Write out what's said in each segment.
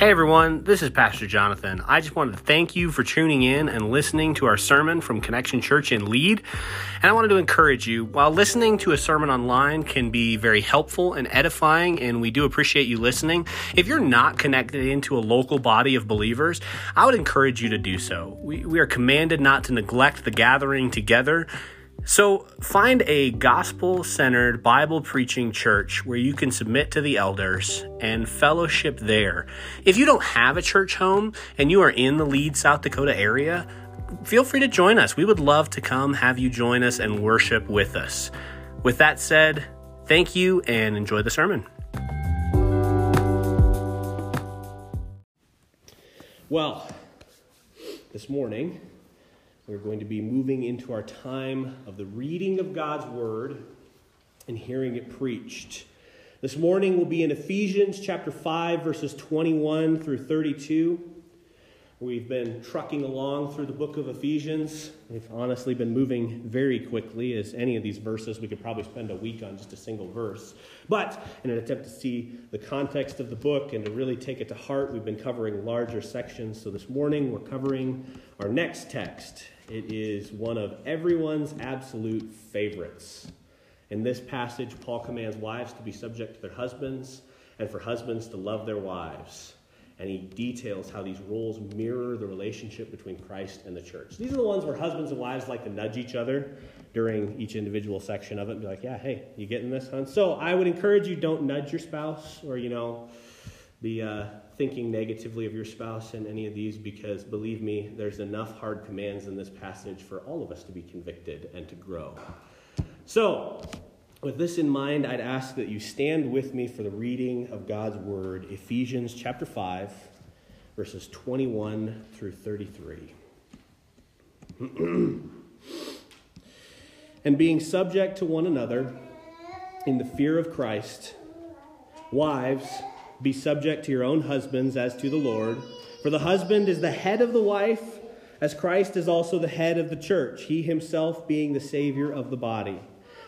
Hey everyone, this is Pastor Jonathan. I just wanted to thank you for tuning in and listening to our sermon from Connection Church in Lead. And I wanted to encourage you, while listening to a sermon online can be very helpful and edifying, and we do appreciate you listening, if you're not connected into a local body of believers, I would encourage you to do so. We, we are commanded not to neglect the gathering together. So, find a gospel centered, Bible preaching church where you can submit to the elders and fellowship there. If you don't have a church home and you are in the Lead, South Dakota area, feel free to join us. We would love to come have you join us and worship with us. With that said, thank you and enjoy the sermon. Well, this morning, we're going to be moving into our time of the reading of God's Word and hearing it preached. This morning we'll be in Ephesians chapter 5, verses 21 through 32. We've been trucking along through the book of Ephesians. We've honestly been moving very quickly, as any of these verses we could probably spend a week on just a single verse. But in an attempt to see the context of the book and to really take it to heart, we've been covering larger sections. So this morning we're covering our next text. It is one of everyone's absolute favorites. In this passage, Paul commands wives to be subject to their husbands and for husbands to love their wives and he details how these roles mirror the relationship between Christ and the church. These are the ones where husbands and wives like to nudge each other during each individual section of it and be like, yeah, hey, you getting this, hon? So I would encourage you don't nudge your spouse or, you know, be uh, thinking negatively of your spouse in any of these because believe me, there's enough hard commands in this passage for all of us to be convicted and to grow. So, with this in mind, I'd ask that you stand with me for the reading of God's Word, Ephesians chapter 5, verses 21 through 33. and being subject to one another in the fear of Christ, wives, be subject to your own husbands as to the Lord. For the husband is the head of the wife, as Christ is also the head of the church, he himself being the Savior of the body.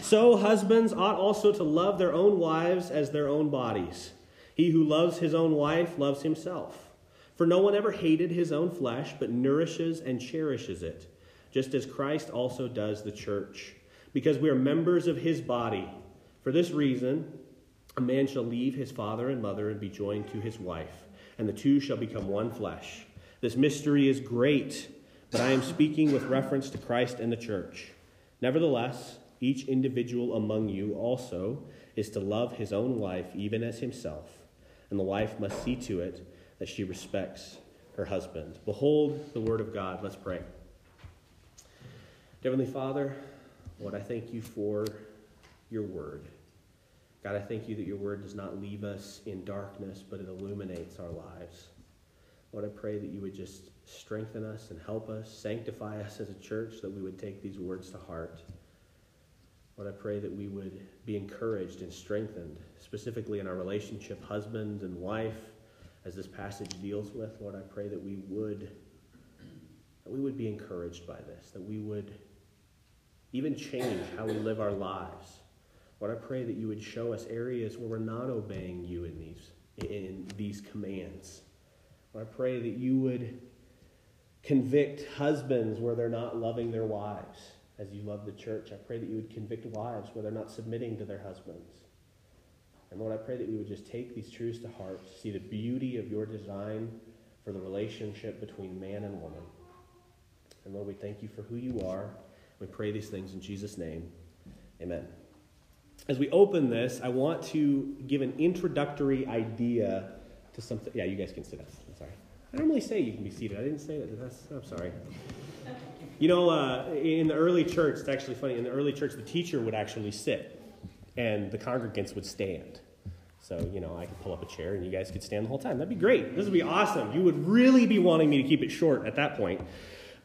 So husbands ought also to love their own wives as their own bodies. He who loves his own wife loves himself. For no one ever hated his own flesh, but nourishes and cherishes it, just as Christ also does the church, because we are members of his body. For this reason, a man shall leave his father and mother and be joined to his wife, and the two shall become one flesh. This mystery is great, but I am speaking with reference to Christ and the church. Nevertheless, each individual among you also is to love his own wife even as himself, and the wife must see to it that she respects her husband. Behold the word of God. Let's pray. Heavenly Father, Lord, I thank you for your word. God, I thank you that your word does not leave us in darkness, but it illuminates our lives. Lord, I pray that you would just strengthen us and help us, sanctify us as a church, that we would take these words to heart. Lord, I pray that we would be encouraged and strengthened, specifically in our relationship, husband and wife, as this passage deals with. Lord, I pray that we would that we would be encouraged by this, that we would even change how we live our lives. Lord, I pray that you would show us areas where we're not obeying you in these in these commands. Lord, I pray that you would convict husbands where they're not loving their wives as you love the church. I pray that you would convict wives where they're not submitting to their husbands. And Lord, I pray that we would just take these truths to heart, see the beauty of your design for the relationship between man and woman. And Lord, we thank you for who you are. We pray these things in Jesus' name. Amen. As we open this, I want to give an introductory idea to something. Yeah, you guys can sit down. I'm sorry. I normally say you can be seated. I didn't say that. That's, I'm sorry. You know, uh, in the early church, it's actually funny. In the early church, the teacher would actually sit, and the congregants would stand. So, you know, I could pull up a chair and you guys could stand the whole time. That'd be great. This would be awesome. You would really be wanting me to keep it short at that point.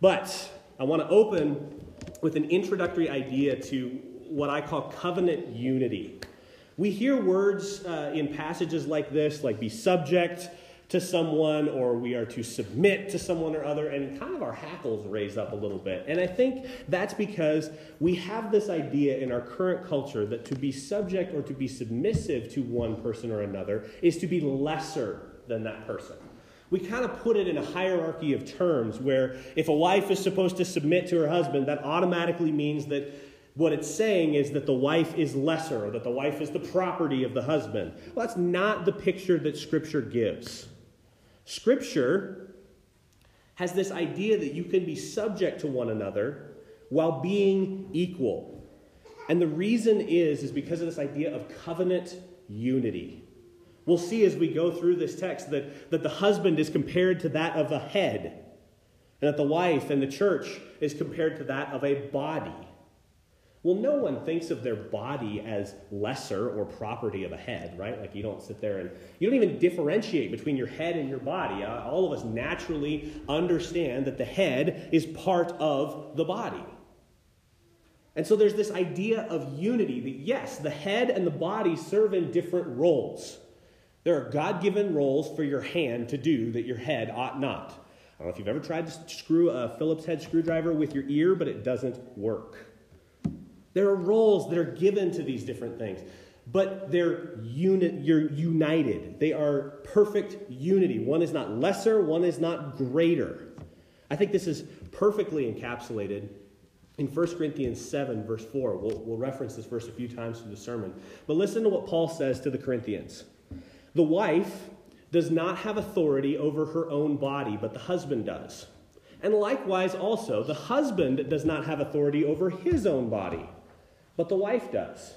But I want to open with an introductory idea to what I call covenant unity. We hear words uh, in passages like this, like be subject to someone, or we are to submit to someone or other, and kind of our hackles raise up a little bit. And I think that's because we have this idea in our current culture that to be subject or to be submissive to one person or another is to be lesser than that person we kind of put it in a hierarchy of terms where if a wife is supposed to submit to her husband, that automatically means that what it's saying is that the wife is lesser or that the wife is the property of the husband. Well, that's not the picture that Scripture gives. Scripture has this idea that you can be subject to one another while being equal. And the reason is is because of this idea of covenant unity. We'll see as we go through this text that, that the husband is compared to that of a head, and that the wife and the church is compared to that of a body. Well, no one thinks of their body as lesser or property of a head, right? Like you don't sit there and you don't even differentiate between your head and your body. Uh, all of us naturally understand that the head is part of the body. And so there's this idea of unity that, yes, the head and the body serve in different roles. There are God given roles for your hand to do that your head ought not. I don't know if you've ever tried to screw a Phillips head screwdriver with your ear, but it doesn't work. There are roles that are given to these different things, but they're uni- you're united. They are perfect unity. One is not lesser, one is not greater. I think this is perfectly encapsulated in 1 Corinthians 7, verse 4. We'll, we'll reference this verse a few times through the sermon. But listen to what Paul says to the Corinthians. The wife does not have authority over her own body, but the husband does. And likewise, also, the husband does not have authority over his own body, but the wife does.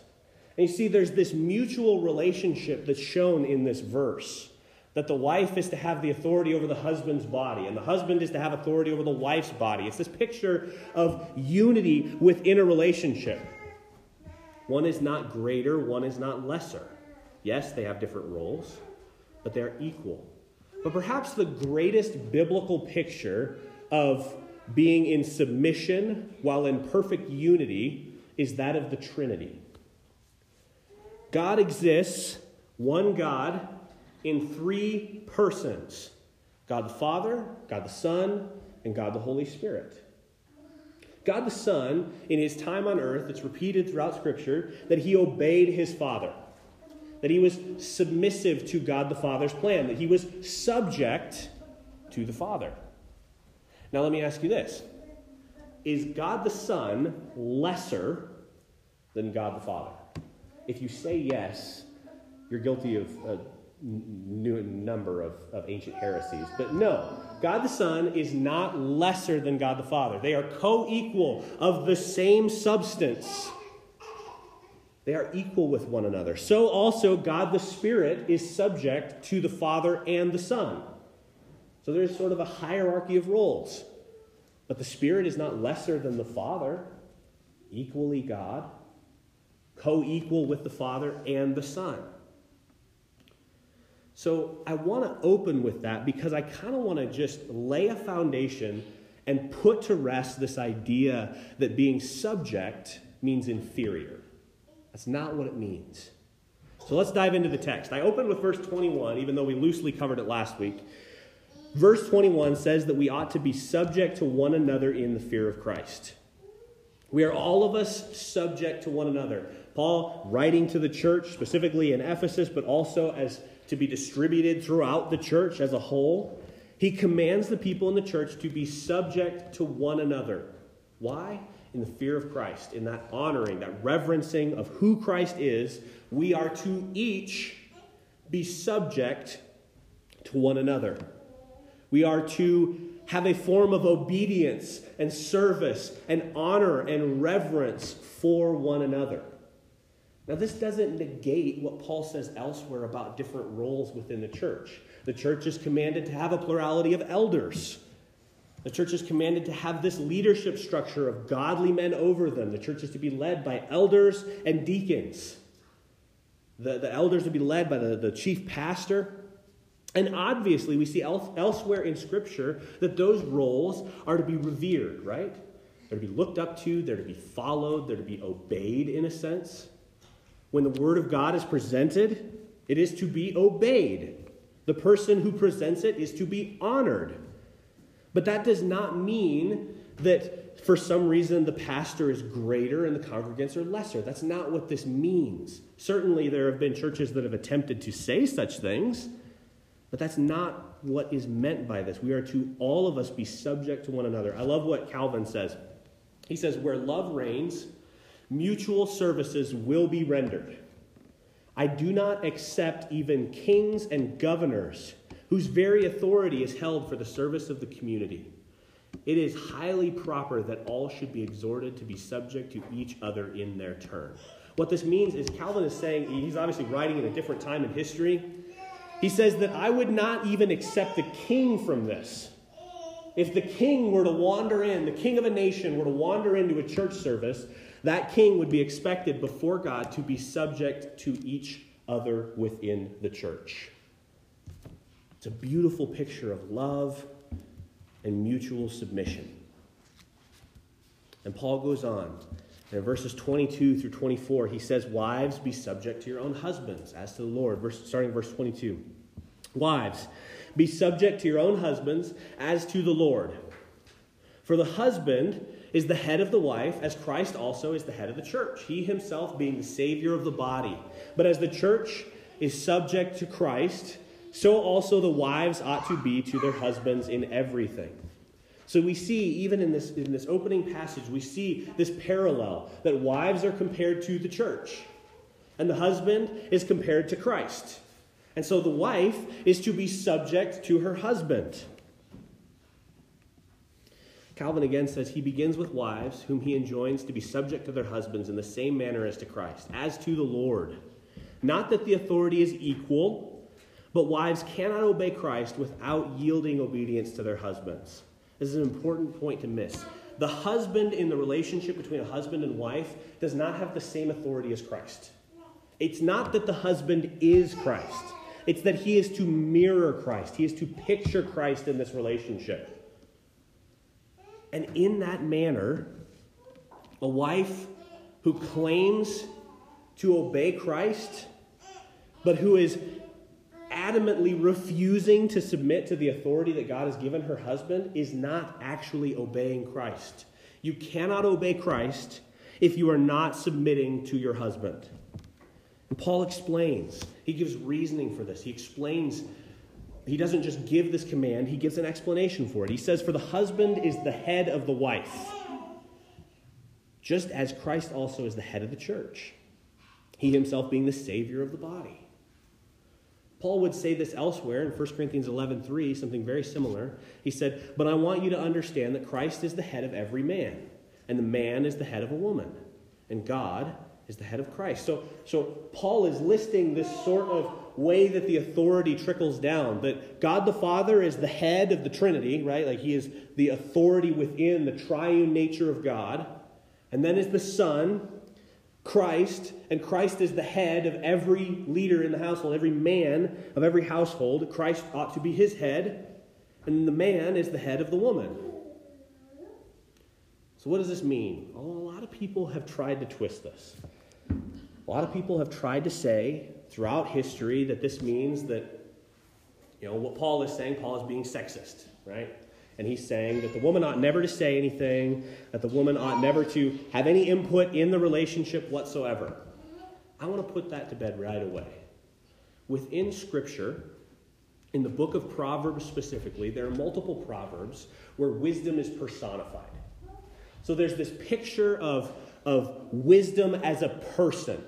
And you see, there's this mutual relationship that's shown in this verse that the wife is to have the authority over the husband's body, and the husband is to have authority over the wife's body. It's this picture of unity within a relationship. One is not greater, one is not lesser. Yes, they have different roles, but they're equal. But perhaps the greatest biblical picture of being in submission while in perfect unity is that of the Trinity. God exists, one God, in three persons God the Father, God the Son, and God the Holy Spirit. God the Son, in his time on earth, it's repeated throughout Scripture that he obeyed his Father that he was submissive to God the Father's plan, that he was subject to the Father. Now, let me ask you this Is God the Son lesser than God the Father? If you say yes, you're guilty of a number of, of ancient heresies. But no, God the Son is not lesser than God the Father. They are co equal of the same substance. They are equal with one another. So also, God the Spirit is subject to the Father and the Son. So there's sort of a hierarchy of roles. But the Spirit is not lesser than the Father, equally God, co equal with the Father and the Son. So I want to open with that because I kind of want to just lay a foundation and put to rest this idea that being subject means inferior. That's not what it means. So let's dive into the text. I opened with verse 21, even though we loosely covered it last week. Verse 21 says that we ought to be subject to one another in the fear of Christ. We are all of us subject to one another. Paul, writing to the church, specifically in Ephesus, but also as to be distributed throughout the church as a whole, he commands the people in the church to be subject to one another. Why? in the fear of Christ, in that honoring, that reverencing of who Christ is, we are to each be subject to one another. We are to have a form of obedience and service and honor and reverence for one another. Now, this doesn't negate what Paul says elsewhere about different roles within the church. The church is commanded to have a plurality of elders. The church is commanded to have this leadership structure of godly men over them. The church is to be led by elders and deacons. The, the elders to be led by the, the chief pastor, And obviously, we see elsewhere in Scripture that those roles are to be revered, right? They're to be looked up to, they're to be followed, they're to be obeyed in a sense. When the Word of God is presented, it is to be obeyed. The person who presents it is to be honored. But that does not mean that for some reason the pastor is greater and the congregants are lesser. That's not what this means. Certainly, there have been churches that have attempted to say such things, but that's not what is meant by this. We are to all of us be subject to one another. I love what Calvin says. He says, Where love reigns, mutual services will be rendered. I do not accept even kings and governors whose very authority is held for the service of the community. It is highly proper that all should be exhorted to be subject to each other in their turn. What this means is Calvin is saying, he's obviously writing in a different time in history. He says that I would not even accept the king from this. If the king were to wander in, the king of a nation were to wander into a church service, that king would be expected before God to be subject to each other within the church. It's a beautiful picture of love and mutual submission. And Paul goes on. In verses 22 through 24, he says, Wives, be subject to your own husbands, as to the Lord. Verse, starting verse 22. Wives, be subject to your own husbands, as to the Lord. For the husband is the head of the wife, as Christ also is the head of the church, he himself being the Savior of the body. But as the church is subject to Christ, so also the wives ought to be to their husbands in everything. So we see, even in this, in this opening passage, we see this parallel that wives are compared to the church, and the husband is compared to Christ. And so the wife is to be subject to her husband. Calvin again says he begins with wives, whom he enjoins to be subject to their husbands in the same manner as to Christ, as to the Lord. Not that the authority is equal, but wives cannot obey Christ without yielding obedience to their husbands. This is an important point to miss. The husband in the relationship between a husband and wife does not have the same authority as Christ. It's not that the husband is Christ, it's that he is to mirror Christ, he is to picture Christ in this relationship. And in that manner, a wife who claims to obey Christ, but who is adamantly refusing to submit to the authority that God has given her husband, is not actually obeying Christ. You cannot obey Christ if you are not submitting to your husband. And Paul explains, he gives reasoning for this. He explains he doesn't just give this command, he gives an explanation for it. He says, For the husband is the head of the wife, just as Christ also is the head of the church, he himself being the Savior of the body. Paul would say this elsewhere in 1 Corinthians 11:3, something very similar. He said, "But I want you to understand that Christ is the head of every man, and the man is the head of a woman, and God is the head of Christ." So so Paul is listing this sort of way that the authority trickles down. That God the Father is the head of the Trinity, right? Like he is the authority within the triune nature of God. And then is the Son, Christ, and Christ is the head of every leader in the household, every man of every household. Christ ought to be his head, and the man is the head of the woman. So, what does this mean? A lot of people have tried to twist this. A lot of people have tried to say throughout history that this means that, you know, what Paul is saying, Paul is being sexist, right? And he's saying that the woman ought never to say anything, that the woman ought never to have any input in the relationship whatsoever. I want to put that to bed right away. Within Scripture, in the book of Proverbs specifically, there are multiple Proverbs where wisdom is personified. So there's this picture of, of wisdom as a person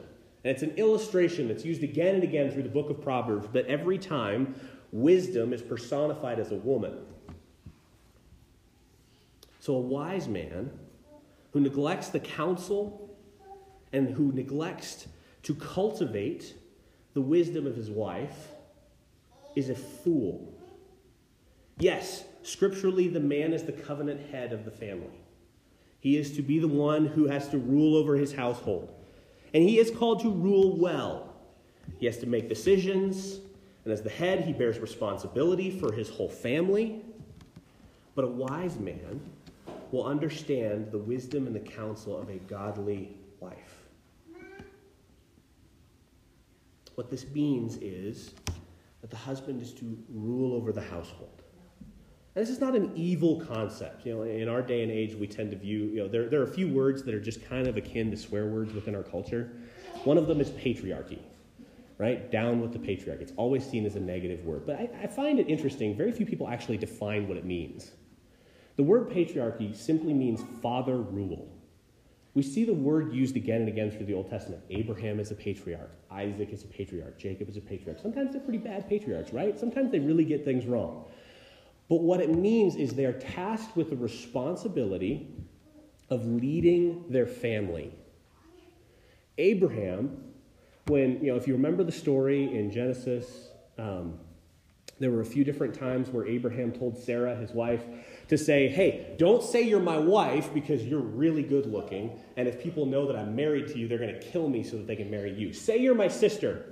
and it's an illustration that's used again and again through the book of Proverbs, but every time wisdom is personified as a woman. So a wise man who neglects the counsel and who neglects to cultivate the wisdom of his wife is a fool. Yes, scripturally, the man is the covenant head of the family. He is to be the one who has to rule over his household. And he is called to rule well. He has to make decisions, And as the head, he bears responsibility for his whole family. But a wise man will understand the wisdom and the counsel of a godly wife. What this means is that the husband is to rule over the household. And this is not an evil concept. You know, in our day and age, we tend to view, you know, there, there are a few words that are just kind of akin to swear words within our culture. One of them is patriarchy, right? Down with the patriarchy. It's always seen as a negative word. But I, I find it interesting, very few people actually define what it means. The word patriarchy simply means father rule. We see the word used again and again through the Old Testament. Abraham is a patriarch. Isaac is a patriarch. Jacob is a patriarch. Sometimes they're pretty bad patriarchs, right? Sometimes they really get things wrong. But what it means is they are tasked with the responsibility of leading their family. Abraham, when, you know, if you remember the story in Genesis, um, there were a few different times where Abraham told Sarah, his wife, to say, hey, don't say you're my wife because you're really good looking. And if people know that I'm married to you, they're going to kill me so that they can marry you. Say you're my sister.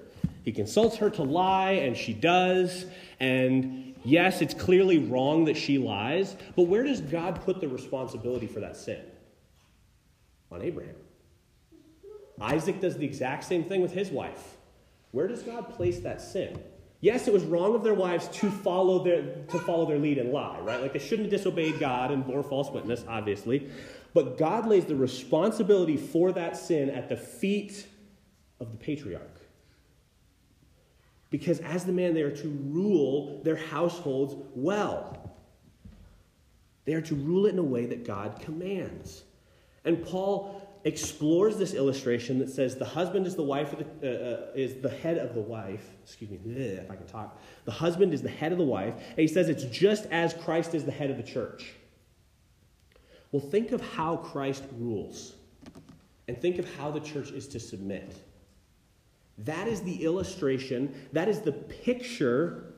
He consults her to lie, and she does. And yes, it's clearly wrong that she lies. But where does God put the responsibility for that sin? On Abraham. Isaac does the exact same thing with his wife. Where does God place that sin? Yes, it was wrong of their wives to follow their, to follow their lead and lie, right? Like they shouldn't have disobeyed God and bore false witness, obviously. But God lays the responsibility for that sin at the feet of the patriarch. Because as the man, they are to rule their households well. They are to rule it in a way that God commands. And Paul explores this illustration that says the husband is the wife the, uh, uh, is the head of the wife. Excuse me, if I can talk. The husband is the head of the wife, and he says it's just as Christ is the head of the church. Well, think of how Christ rules, and think of how the church is to submit. That is the illustration. That is the picture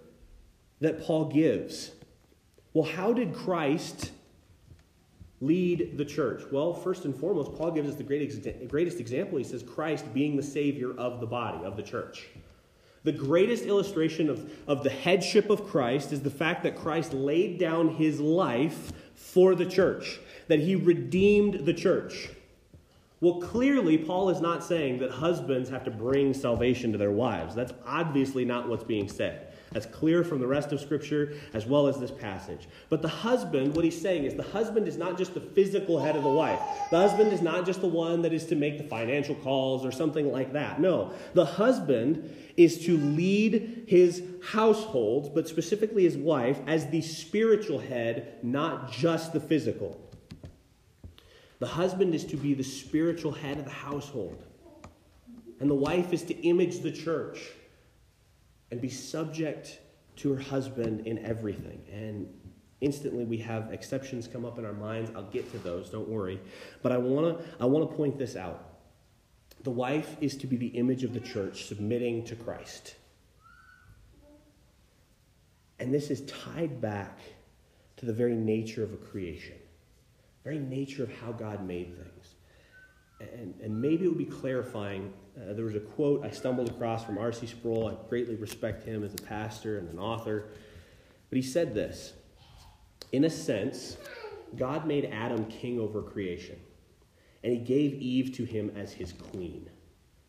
that Paul gives. Well, how did Christ lead the church? Well, first and foremost, Paul gives us the greatest example. He says Christ being the Savior of the body, of the church. The greatest illustration of, of the headship of Christ is the fact that Christ laid down his life for the church, that he redeemed the church. Well, clearly, Paul is not saying that husbands have to bring salvation to their wives. That's obviously not what's being said. That's clear from the rest of Scripture as well as this passage. But the husband, what he's saying is the husband is not just the physical head of the wife. The husband is not just the one that is to make the financial calls or something like that. No, the husband is to lead his household, but specifically his wife, as the spiritual head, not just the physical. The husband is to be the spiritual head of the household, and the wife is to image the church and be subject to her husband in everything. And instantly we have exceptions come up in our minds. I'll get to those, don't worry. But I want to I want to point this out. The wife is to be the image of the church submitting to Christ. And this is tied back to the very nature of a creation, very nature of how God made things. And, and maybe it would be clarifying uh, there was a quote I stumbled across from R.C. Sproul. I greatly respect him as a pastor and an author. But he said this In a sense, God made Adam king over creation, and he gave Eve to him as his queen,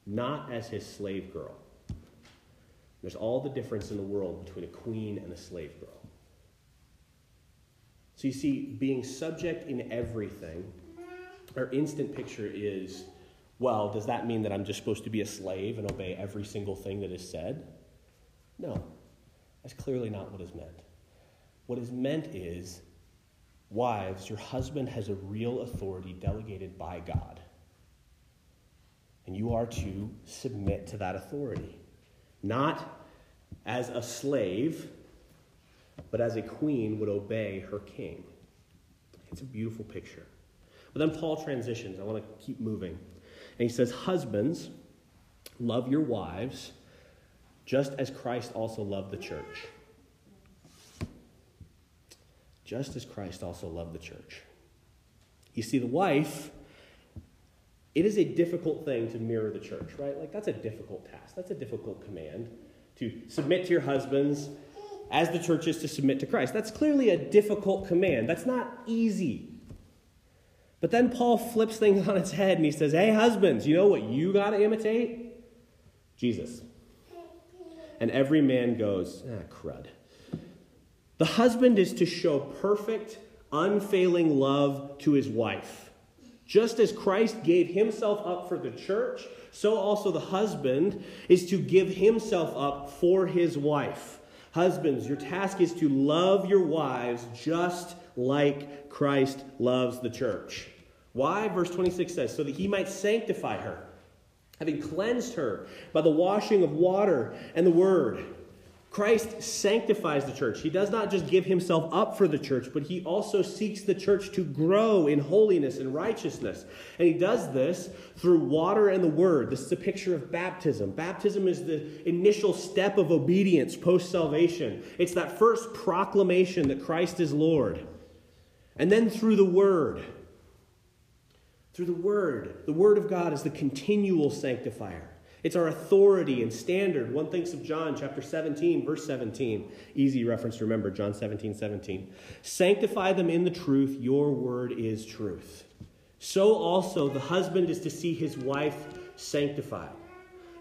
not as his slave girl. There's all the difference in the world between a queen and a slave girl. So you see, being subject in everything, our instant picture is well, does that mean that I'm just supposed to be a slave and obey every single thing that is said? No, that's clearly not what is meant. What is meant is, wives, your husband has a real authority delegated by God. And you are to submit to that authority. Not as a slave, but as a queen would obey her king. It's a beautiful picture. But then Paul transitions. I want to keep moving. And he says, Husbands, love your wives, just as Christ also loved the church. Just as Christ also loved the church. You see, the wife, it is a difficult thing to mirror the church, right? Like, that's a difficult task. That's a difficult command to submit to your husbands as the church is to submit to Christ. That's clearly a difficult command. That's not easy. But then Paul flips things on its head and he says, Hey, husbands, you know what you got to imitate? Jesus. And every man goes, Ah, crud. The husband is to show perfect, unfailing love to his wife. Just as Christ gave himself up for the church, so also the husband is to give himself up for his wife. Husbands, your task is to love your wives just like Christ loves the church. Why? Verse 26 says, so that he might sanctify her, having cleansed her by the washing of water and the word Christ sanctifies the church. He does not just give himself up for the church, but he also seeks the church to grow in holiness and righteousness. And he does this through water and the word. This is a picture of baptism. Baptism is the initial step of obedience post salvation, it's that first proclamation that Christ is Lord. And then through the word. Through the word. The word of God is the continual sanctifier. It's our authority and standard. One thinks of John chapter 17, verse 17. Easy reference to remember, John 17, 17. Sanctify them in the truth, your word is truth. So also the husband is to see his wife sanctified.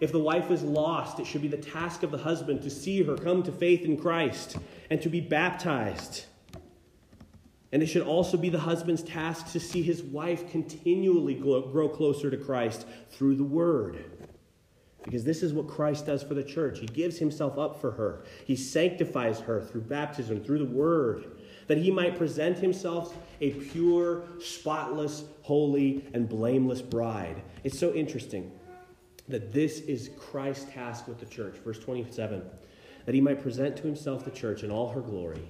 If the wife is lost, it should be the task of the husband to see her come to faith in Christ and to be baptized. And it should also be the husband's task to see his wife continually grow closer to Christ through the word. Because this is what Christ does for the church. He gives himself up for her, he sanctifies her through baptism, through the word, that he might present himself a pure, spotless, holy, and blameless bride. It's so interesting that this is Christ's task with the church. Verse 27 that he might present to himself the church in all her glory,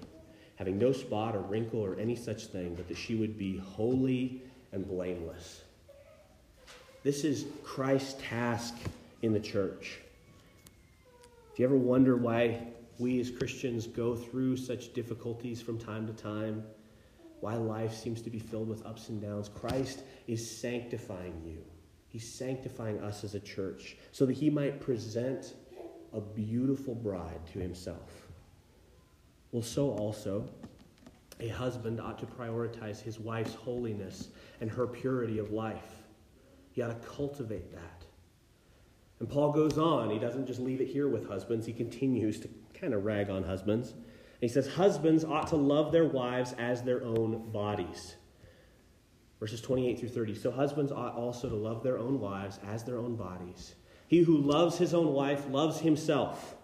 having no spot or wrinkle or any such thing, but that she would be holy and blameless. This is Christ's task in the church. If you ever wonder why we as Christians go through such difficulties from time to time, why life seems to be filled with ups and downs, Christ is sanctifying you. He's sanctifying us as a church so that he might present a beautiful bride to himself. Well, so also, a husband ought to prioritize his wife's holiness and her purity of life. He ought to cultivate that. And Paul goes on. He doesn't just leave it here with husbands, he continues to kind of rag on husbands. And he says, Husbands ought to love their wives as their own bodies. Verses 28 through 30. So husbands ought also to love their own wives as their own bodies. He who loves his own wife loves himself.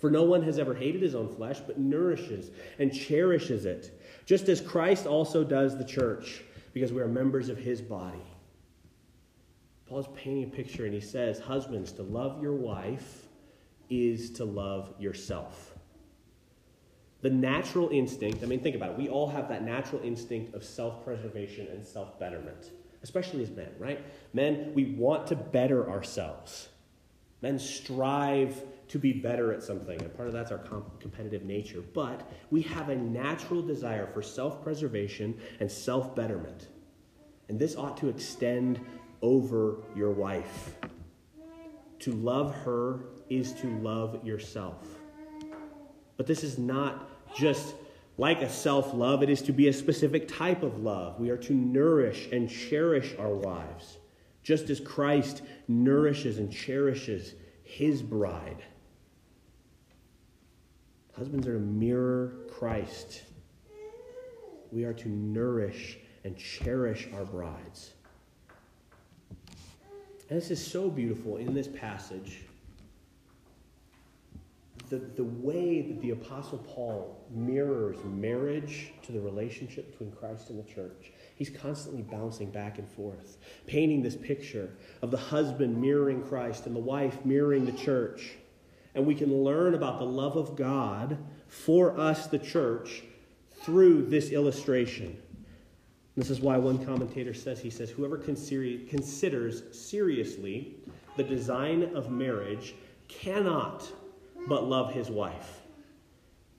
For no one has ever hated his own flesh, but nourishes and cherishes it, just as Christ also does the church, because we are members of his body. Paul's painting a picture and he says, Husbands, to love your wife is to love yourself. The natural instinct, I mean, think about it. We all have that natural instinct of self preservation and self betterment, especially as men, right? Men, we want to better ourselves. Men strive to be better at something, and part of that's our comp- competitive nature. But we have a natural desire for self preservation and self betterment. And this ought to extend over your wife. To love her is to love yourself. But this is not just like a self love, it is to be a specific type of love. We are to nourish and cherish our wives, just as Christ nourishes and cherishes his bride. Husbands are to mirror Christ. We are to nourish and cherish our brides. And this is so beautiful in this passage. The, the way that the Apostle Paul mirrors marriage to the relationship between Christ and the church. He's constantly bouncing back and forth, painting this picture of the husband mirroring Christ and the wife mirroring the church. And we can learn about the love of God for us, the church, through this illustration. This is why one commentator says, he says, whoever considers seriously the design of marriage cannot but love his wife.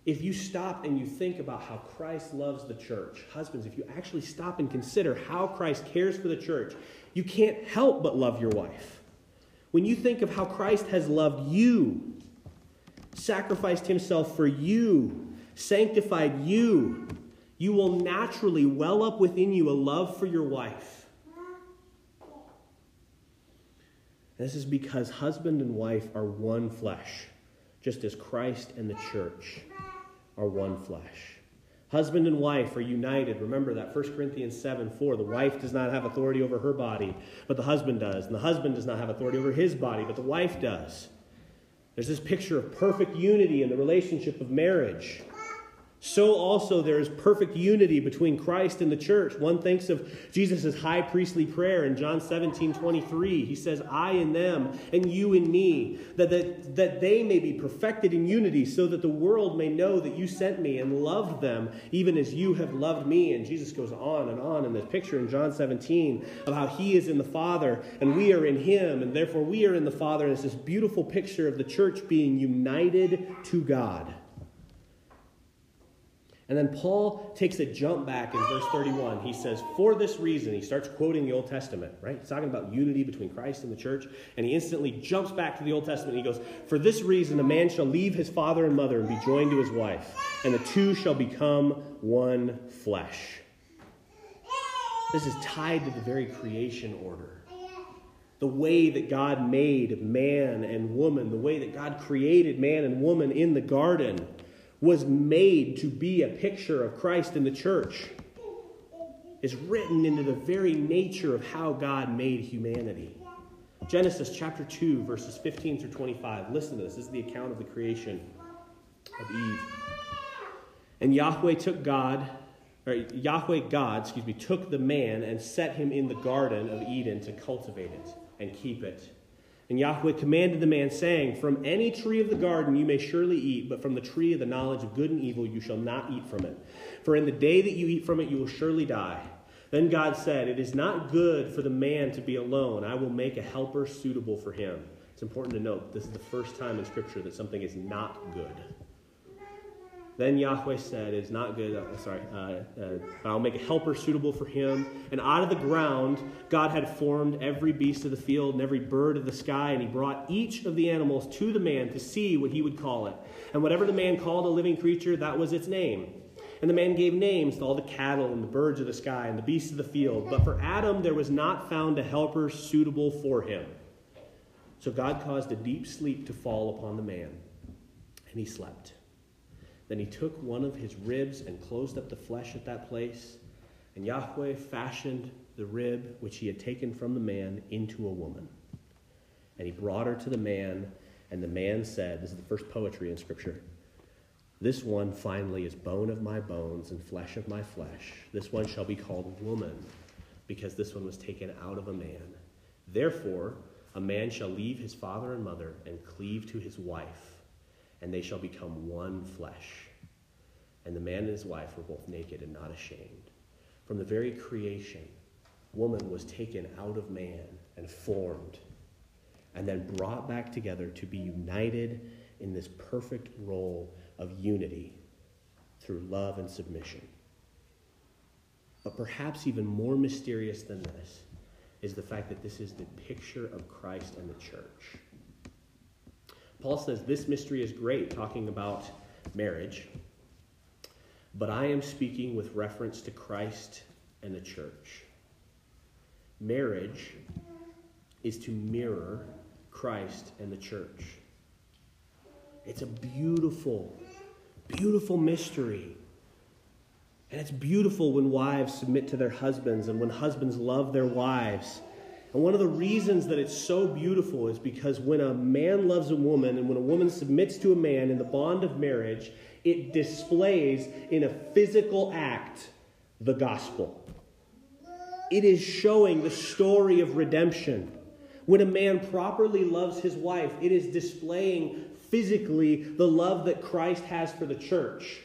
If you stop and you think about how Christ loves the church, husbands, if you actually stop and consider how Christ cares for the church, you can't help but love your wife. When you think of how Christ has loved you, sacrificed himself for you, sanctified you, you will naturally well up within you a love for your wife. This is because husband and wife are one flesh, just as Christ and the church are one flesh. Husband and wife are united. Remember that 1 Corinthians 7 4. The wife does not have authority over her body, but the husband does. And the husband does not have authority over his body, but the wife does. There's this picture of perfect unity in the relationship of marriage. So also there is perfect unity between Christ and the church. One thinks of Jesus' high priestly prayer in John 17, 23. He says, I in them and you in me, that, that, that they may be perfected in unity, so that the world may know that you sent me and loved them, even as you have loved me. And Jesus goes on and on in this picture in John 17 of how he is in the Father and we are in him, and therefore we are in the Father. And it's this beautiful picture of the church being united to God. And then Paul takes a jump back in verse 31. He says, For this reason, he starts quoting the Old Testament, right? He's talking about unity between Christ and the church. And he instantly jumps back to the Old Testament. he goes, For this reason, a man shall leave his father and mother and be joined to his wife, and the two shall become one flesh. This is tied to the very creation order. The way that God made man and woman, the way that God created man and woman in the garden was made to be a picture of Christ in the church is written into the very nature of how God made humanity. Genesis chapter 2, verses 15 through 25. Listen to this. This is the account of the creation of Eve. And Yahweh took God, or Yahweh God, excuse me, took the man and set him in the garden of Eden to cultivate it and keep it. And Yahweh commanded the man, saying, From any tree of the garden you may surely eat, but from the tree of the knowledge of good and evil you shall not eat from it. For in the day that you eat from it you will surely die. Then God said, It is not good for the man to be alone. I will make a helper suitable for him. It's important to note this is the first time in Scripture that something is not good. Then Yahweh said, It is not good. Uh, sorry, uh, uh, I'll make a helper suitable for him. And out of the ground, God had formed every beast of the field and every bird of the sky, and he brought each of the animals to the man to see what he would call it. And whatever the man called a living creature, that was its name. And the man gave names to all the cattle and the birds of the sky and the beasts of the field. But for Adam, there was not found a helper suitable for him. So God caused a deep sleep to fall upon the man, and he slept. Then he took one of his ribs and closed up the flesh at that place. And Yahweh fashioned the rib which he had taken from the man into a woman. And he brought her to the man, and the man said, This is the first poetry in Scripture. This one finally is bone of my bones and flesh of my flesh. This one shall be called woman, because this one was taken out of a man. Therefore, a man shall leave his father and mother and cleave to his wife and they shall become one flesh. And the man and his wife were both naked and not ashamed. From the very creation, woman was taken out of man and formed, and then brought back together to be united in this perfect role of unity through love and submission. But perhaps even more mysterious than this is the fact that this is the picture of Christ and the church. Paul says this mystery is great, talking about marriage, but I am speaking with reference to Christ and the church. Marriage is to mirror Christ and the church. It's a beautiful, beautiful mystery. And it's beautiful when wives submit to their husbands and when husbands love their wives and one of the reasons that it's so beautiful is because when a man loves a woman and when a woman submits to a man in the bond of marriage, it displays in a physical act the gospel. It is showing the story of redemption. When a man properly loves his wife, it is displaying physically the love that Christ has for the church.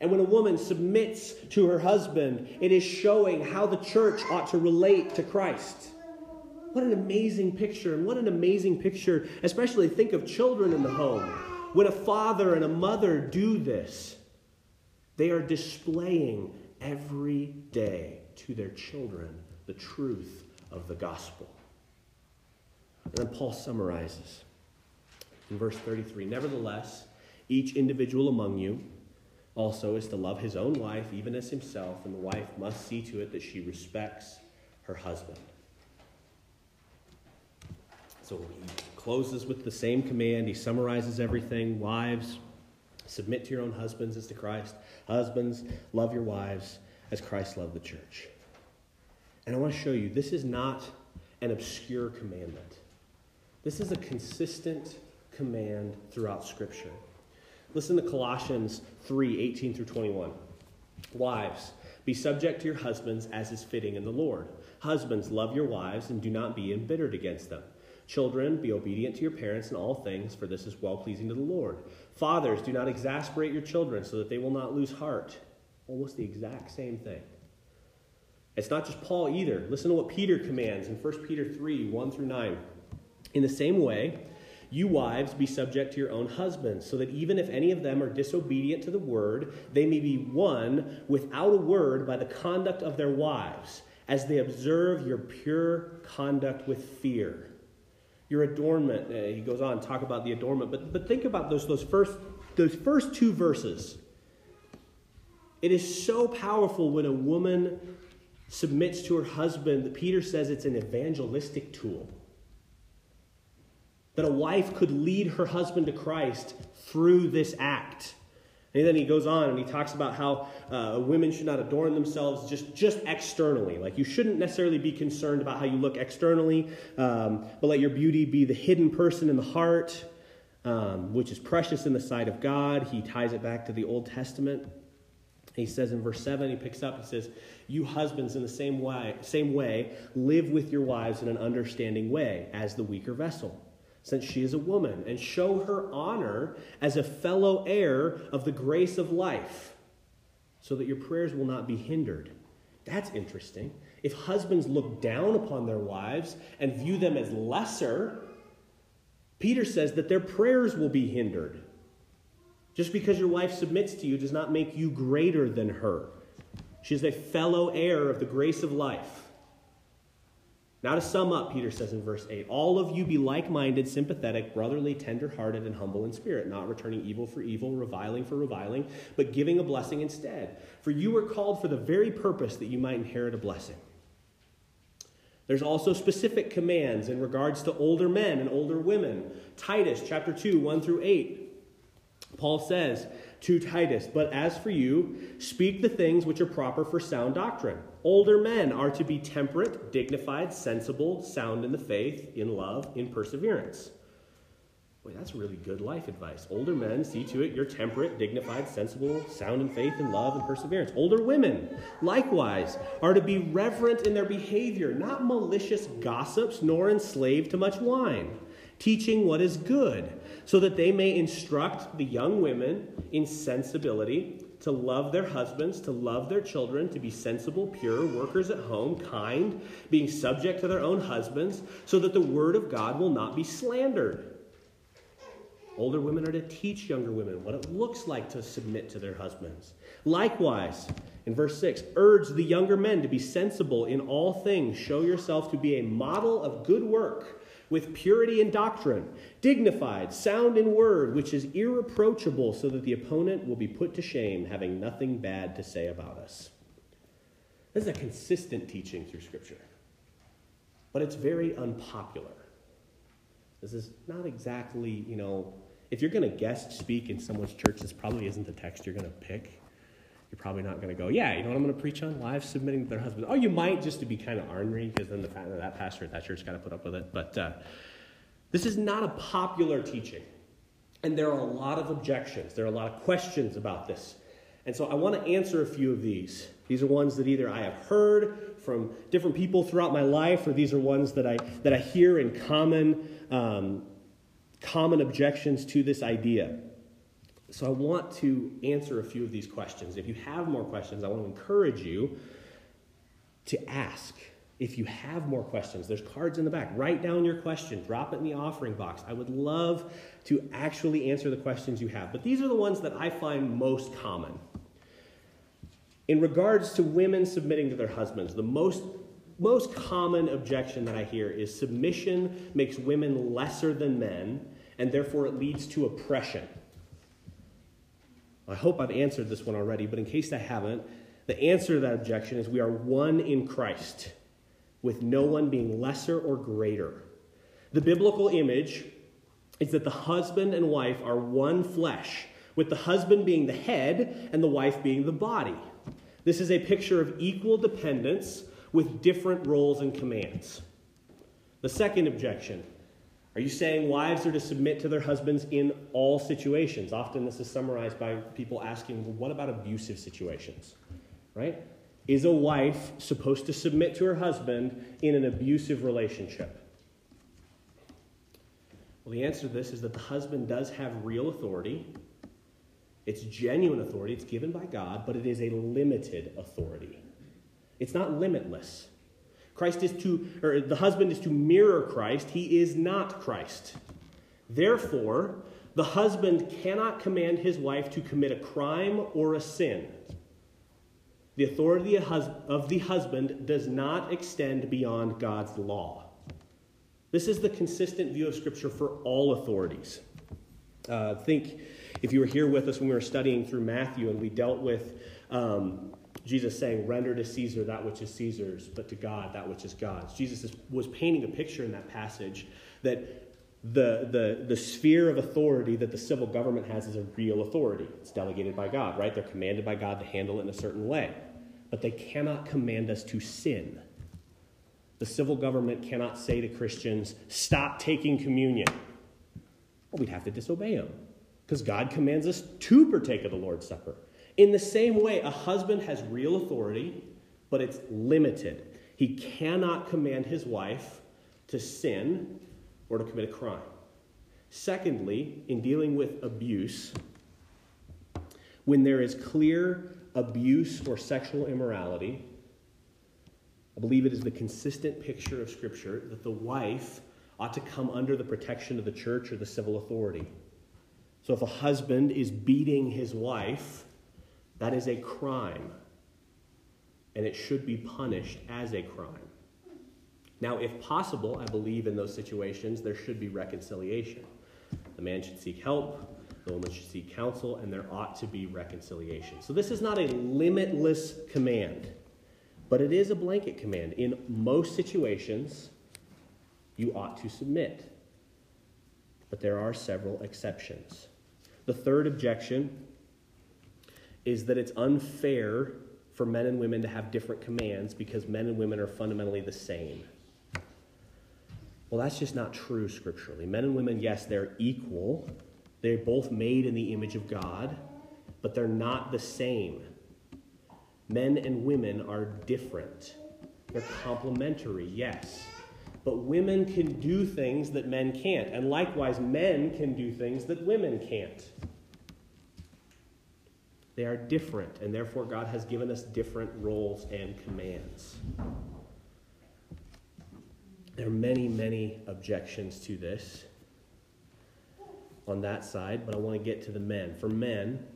And when a woman submits to her husband, it is showing how the church ought to relate to Christ. What an amazing picture, and what an amazing picture, especially think of children in the home. When a father and a mother do this, they are displaying every day to their children the truth of the gospel. And then Paul summarizes In verse 33, nevertheless, each individual among you also is to love his own wife even as himself, and the wife must see to it that she respects her husband. So he closes with the same command. He summarizes everything. Wives, submit to your own husbands as to Christ. Husbands, love your wives as Christ loved the church. And I want to show you this is not an obscure commandment. This is a consistent command throughout Scripture. Listen to Colossians 3 18 through 21. Wives, be subject to your husbands as is fitting in the Lord. Husbands, love your wives and do not be embittered against them. Children, be obedient to your parents in all things, for this is well pleasing to the Lord. Fathers, do not exasperate your children so that they will not lose heart. Almost the exact same thing. It's not just Paul either. Listen to what Peter commands in 1 Peter 3 1 through 9. In the same way, you wives be subject to your own husbands, so that even if any of them are disobedient to the word, they may be won without a word by the conduct of their wives, as they observe your pure conduct with fear your adornment. Uh, he goes on to talk about the adornment, but, but think about those, those, first, those first two verses. It is so powerful when a woman submits to her husband Peter says it's an evangelistic tool. That a wife could lead her husband to Christ through this act. And then he goes on and he talks about how uh, women should not adorn themselves just, just externally. Like you shouldn't necessarily be concerned about how you look externally, um, but let your beauty be the hidden person in the heart, um, which is precious in the sight of God. He ties it back to the Old Testament. He says in verse 7, he picks up, he says, You husbands, in the same way, same way, live with your wives in an understanding way, as the weaker vessel since she is a woman, and show her honor as a fellow heir of the grace of life, so that your prayers will not be hindered. That's interesting. If husbands look down upon their wives and view them as lesser, Peter says that their prayers will be hindered. Just because your wife submits to you does not make you greater than her. She is a fellow heir of the grace of life. Now, to sum up, Peter says in verse 8 All of you be like minded, sympathetic, brotherly, tender hearted, and humble in spirit, not returning evil for evil, reviling for reviling, but giving a blessing instead. For you were called for the very purpose that you might inherit a blessing. There's also specific commands in regards to older men and older women. Titus chapter 2, 1 through 8. Paul says, to Titus, But as for you, speak the things which are proper for sound doctrine. Older men are to be temperate, dignified, sensible, sound in the faith, in love, in perseverance. Boy, that's really good life advice. Older men, see to it you're temperate, dignified, sensible, sound in faith, in love, and perseverance. Older women, likewise, are to be reverent in their behavior, not malicious gossips, nor enslaved to much wine teaching what is good, so that they may instruct the young women in sensibility, to love their husbands, to love their children, to be sensible, pure, workers at home, kind, being subject to their own husbands, so that the word of God will not be slandered. Older women are to teach younger women what it looks like to submit to their husbands. Likewise, in verse 6, urge the younger men to be sensible in all things, show yourself to be a model of good work with purity in doctrine, dignified, sound in word, which is irreproachable, so that the opponent will be put to shame, having nothing bad to say about us. This is a consistent teaching through Scripture, but it's very unpopular. This is not exactly, you know, if you're going to guest speak in someone's church, this probably isn't the text you're going to pick you're probably not going to go, yeah, you know what I'm going to preach on? Wives submitting to their husbands. Oh, you might just to be kind of ornery because then the that pastor at that church got to put up with it. But uh, this is not a popular teaching. And there are a lot of objections. There are a lot of questions about this. And so I want to answer a few of these. These are ones that either I have heard from different people throughout my life, or these are ones that I, that I hear in common, um, common objections to this idea. So I want to answer a few of these questions. If you have more questions, I want to encourage you to ask. If you have more questions, there's cards in the back. Write down your question, drop it in the offering box. I would love to actually answer the questions you have. But these are the ones that I find most common. In regards to women submitting to their husbands, the most most common objection that I hear is submission makes women lesser than men and therefore it leads to oppression. I hope I've answered this one already, but in case I haven't, the answer to that objection is we are one in Christ, with no one being lesser or greater. The biblical image is that the husband and wife are one flesh, with the husband being the head and the wife being the body. This is a picture of equal dependence with different roles and commands. The second objection are you saying wives are to submit to their husbands in all situations? Often this is summarized by people asking, well, what about abusive situations? Right? Is a wife supposed to submit to her husband in an abusive relationship? Well, the answer to this is that the husband does have real authority. It's genuine authority, it's given by God, but it is a limited authority. It's not limitless. Christ is to, or the husband is to mirror Christ. He is not Christ. Therefore, the husband cannot command his wife to commit a crime or a sin. The authority of the husband does not extend beyond God's law. This is the consistent view of Scripture for all authorities. Uh, think if you were here with us when we were studying through Matthew and we dealt with um, Jesus saying, Render to Caesar that which is Caesar's, but to God that which is God's. Jesus is, was painting a picture in that passage that the, the, the sphere of authority that the civil government has is a real authority. It's delegated by God, right? They're commanded by God to handle it in a certain way. But they cannot command us to sin. The civil government cannot say to Christians, stop taking communion. Well, we'd have to disobey them because God commands us to partake of the Lord's Supper. In the same way, a husband has real authority, but it's limited. He cannot command his wife to sin or to commit a crime. Secondly, in dealing with abuse, when there is clear abuse or sexual immorality, I believe it is the consistent picture of Scripture that the wife ought to come under the protection of the church or the civil authority. So if a husband is beating his wife, that is a crime, and it should be punished as a crime. Now, if possible, I believe in those situations there should be reconciliation. The man should seek help, the woman should seek counsel, and there ought to be reconciliation. So, this is not a limitless command, but it is a blanket command. In most situations, you ought to submit. But there are several exceptions. The third objection is that it's unfair for men and women to have different commands because men and women are fundamentally the same. Well, that's just not true scripturally. Men and women, yes, they're equal. They're both made in the image of God, but they're not the same. Men and women are different. They're complementary, yes. But women can do things that men can't. And likewise, men can do things that women can't. They are different, and therefore God has given us different roles and commands. There are many, many objections to this on that side, but I want to get to the men. For men,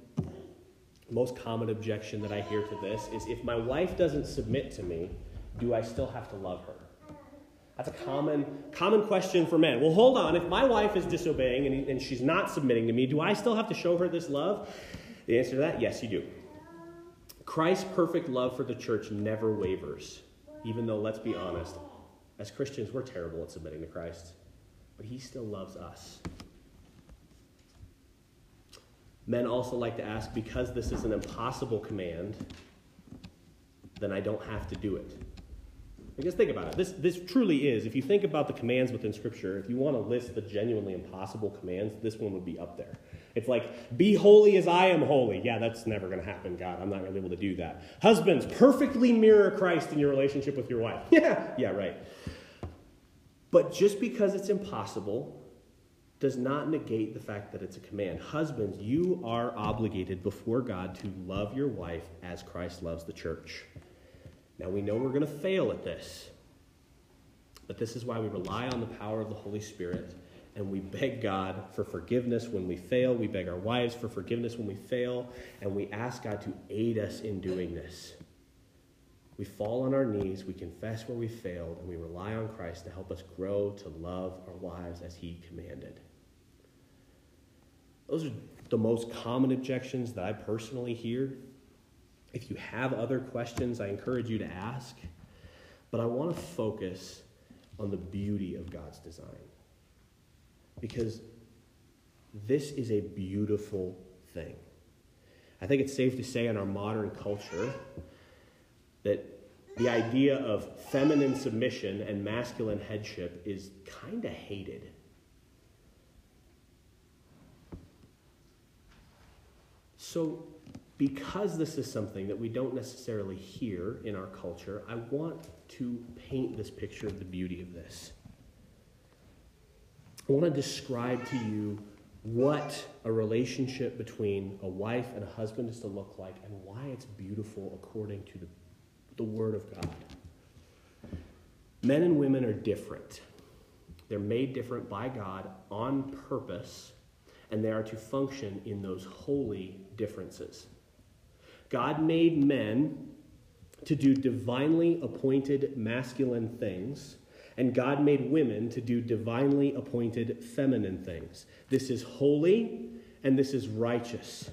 most common objection that I hear to this is if my wife doesn't submit to me, do I still have to love her? That's a common, common question for men. Well, hold on. If my wife is disobeying and, and she's not submitting to me, do I still have to show her this love? The answer to that, yes, you do. Christ's perfect love for the church never wavers, even though, let's be honest, as Christians, we're terrible at submitting to Christ, but he still loves us. Men also like to ask because this is an impossible command, then I don't have to do it. Because think about it. This, this truly is, if you think about the commands within Scripture, if you want to list the genuinely impossible commands, this one would be up there. It's like, be holy as I am holy. Yeah, that's never going to happen, God. I'm not going to be able to do that. Husbands, perfectly mirror Christ in your relationship with your wife. Yeah, yeah, right. But just because it's impossible does not negate the fact that it's a command. Husbands, you are obligated before God to love your wife as Christ loves the church. Now, we know we're going to fail at this, but this is why we rely on the power of the Holy Spirit and we beg God for forgiveness when we fail. We beg our wives for forgiveness when we fail, and we ask God to aid us in doing this. We fall on our knees, we confess where we failed, and we rely on Christ to help us grow to love our wives as He commanded. Those are the most common objections that I personally hear. If you have other questions, I encourage you to ask. But I want to focus on the beauty of God's design. Because this is a beautiful thing. I think it's safe to say in our modern culture that the idea of feminine submission and masculine headship is kind of hated. So, because this is something that we don't necessarily hear in our culture, I want to paint this picture of the beauty of this. I want to describe to you what a relationship between a wife and a husband is to look like and why it's beautiful according to the, the Word of God. Men and women are different. They're made different by God on purpose, and they are to function in those holy differences. God made men to do divinely appointed masculine things, and God made women to do divinely appointed feminine things. This is holy and this is righteous.